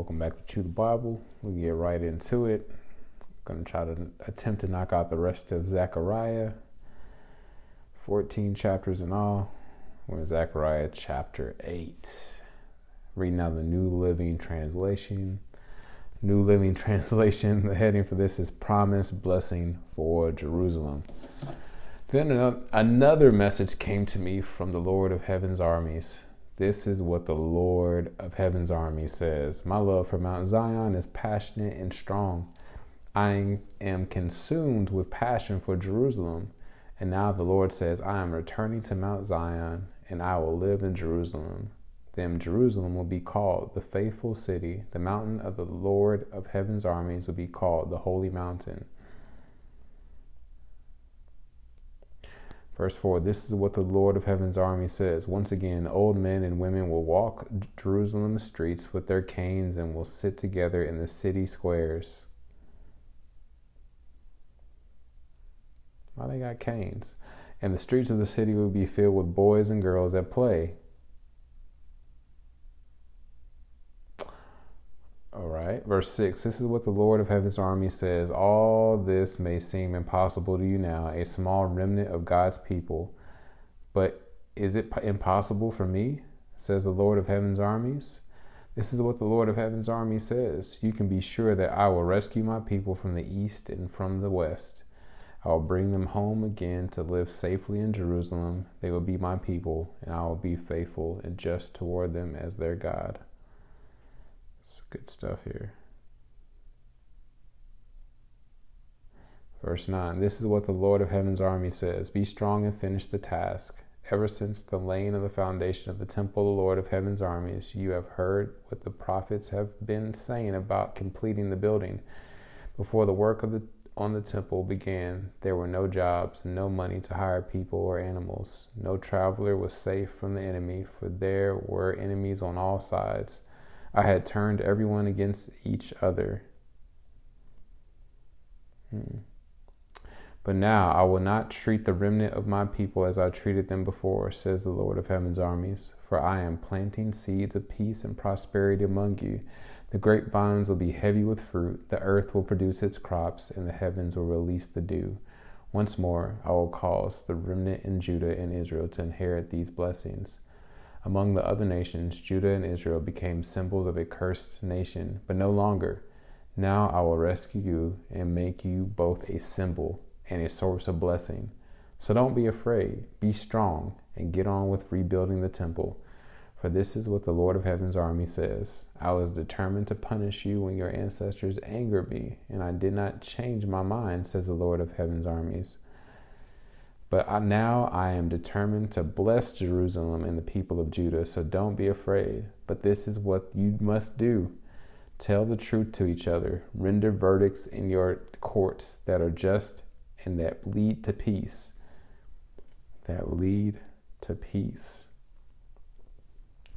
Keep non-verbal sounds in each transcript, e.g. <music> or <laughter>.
welcome back to Chew the Bible. We'll get right into it. To try to attempt to knock out the rest of Zechariah. 14 chapters in all. We're in Zechariah chapter 8. Reading out the New Living Translation. New Living <laughs> Translation. The heading for this is Promise Blessing for Jerusalem. Then another message came to me from the Lord of Heaven's armies this is what the Lord of Heaven's army says My love for Mount Zion is passionate and strong. I am consumed with passion for Jerusalem. And now the Lord says, I am returning to Mount Zion, and I will live in Jerusalem. Then Jerusalem will be called the faithful city. The mountain of the Lord of heaven's armies will be called the holy mountain. Verse 4 This is what the Lord of heaven's army says. Once again, old men and women will walk Jerusalem's streets with their canes and will sit together in the city squares. Why they got canes? And the streets of the city will be filled with boys and girls at play. All right, verse 6 This is what the Lord of Heaven's army says. All this may seem impossible to you now, a small remnant of God's people. But is it impossible for me? Says the Lord of Heaven's armies. This is what the Lord of Heaven's army says. You can be sure that I will rescue my people from the east and from the west. I will bring them home again to live safely in Jerusalem. They will be my people, and I will be faithful and just toward them as their God. It's good stuff here. Verse 9 This is what the Lord of Heaven's army says Be strong and finish the task. Ever since the laying of the foundation of the temple of the Lord of Heaven's armies, you have heard what the prophets have been saying about completing the building. Before the work the on the temple began, there were no jobs and no money to hire people or animals. No traveler was safe from the enemy, for there were enemies on all sides. I had turned everyone against each other. Hmm. But now I will not treat the remnant of my people as I treated them before, says the Lord of heaven's armies. For I am planting seeds of peace and prosperity among you. The grapevines will be heavy with fruit, the earth will produce its crops, and the heavens will release the dew. Once more, I will cause the remnant in Judah and Israel to inherit these blessings. Among the other nations, Judah and Israel became symbols of a cursed nation, but no longer. Now I will rescue you and make you both a symbol and a source of blessing. So don't be afraid, be strong, and get on with rebuilding the temple. For this is what the Lord of Heaven's army says I was determined to punish you when your ancestors angered me, and I did not change my mind, says the Lord of Heaven's armies. But I, now I am determined to bless Jerusalem and the people of Judah, so don't be afraid. But this is what you must do tell the truth to each other, render verdicts in your courts that are just and that lead to peace. That lead to peace.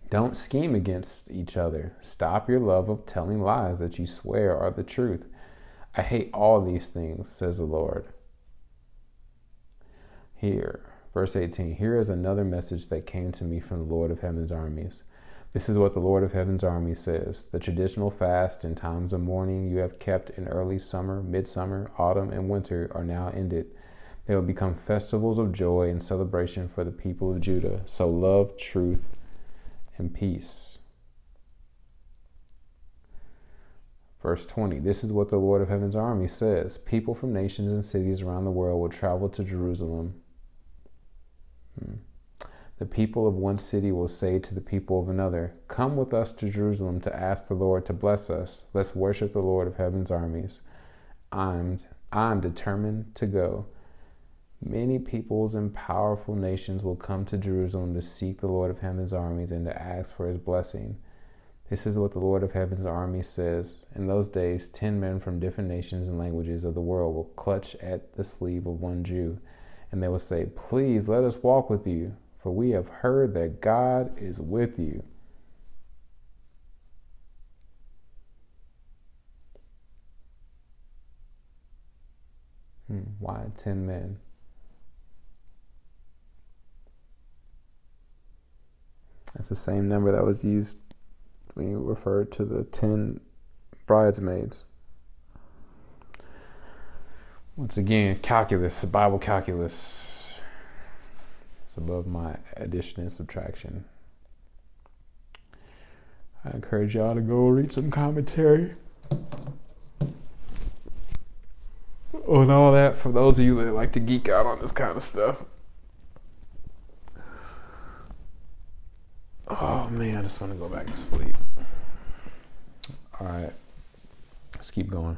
Don't scheme against each other. Stop your love of telling lies that you swear are the truth. I hate all these things, says the Lord here. Verse 18 Here is another message that came to me from the Lord of Heaven's armies. This is what the Lord of Heaven's army says The traditional fast and times of mourning you have kept in early summer, midsummer, autumn, and winter are now ended. They will become festivals of joy and celebration for the people of Judah. So love, truth, and peace. Verse 20 This is what the Lord of Heaven's army says People from nations and cities around the world will travel to Jerusalem Hmm. The people of one city will say to the people of another, Come with us to Jerusalem to ask the Lord to bless us. Let's worship the Lord of heaven's armies. I'm, I'm determined to go. Many peoples and powerful nations will come to Jerusalem to seek the Lord of heaven's armies and to ask for his blessing. This is what the Lord of heaven's army says. In those days, ten men from different nations and languages of the world will clutch at the sleeve of one Jew and they will say, Please let us walk with you, for we have heard that God is with you. Hmm, why 10 men? That's the same number that was used when you refer to the ten bridesmaids. Once again, calculus, Bible calculus. It's above my addition and subtraction. I encourage y'all to go read some commentary on all that for those of you that like to geek out on this kind of stuff. Oh man, I just want to go back to sleep. All right, let's keep going.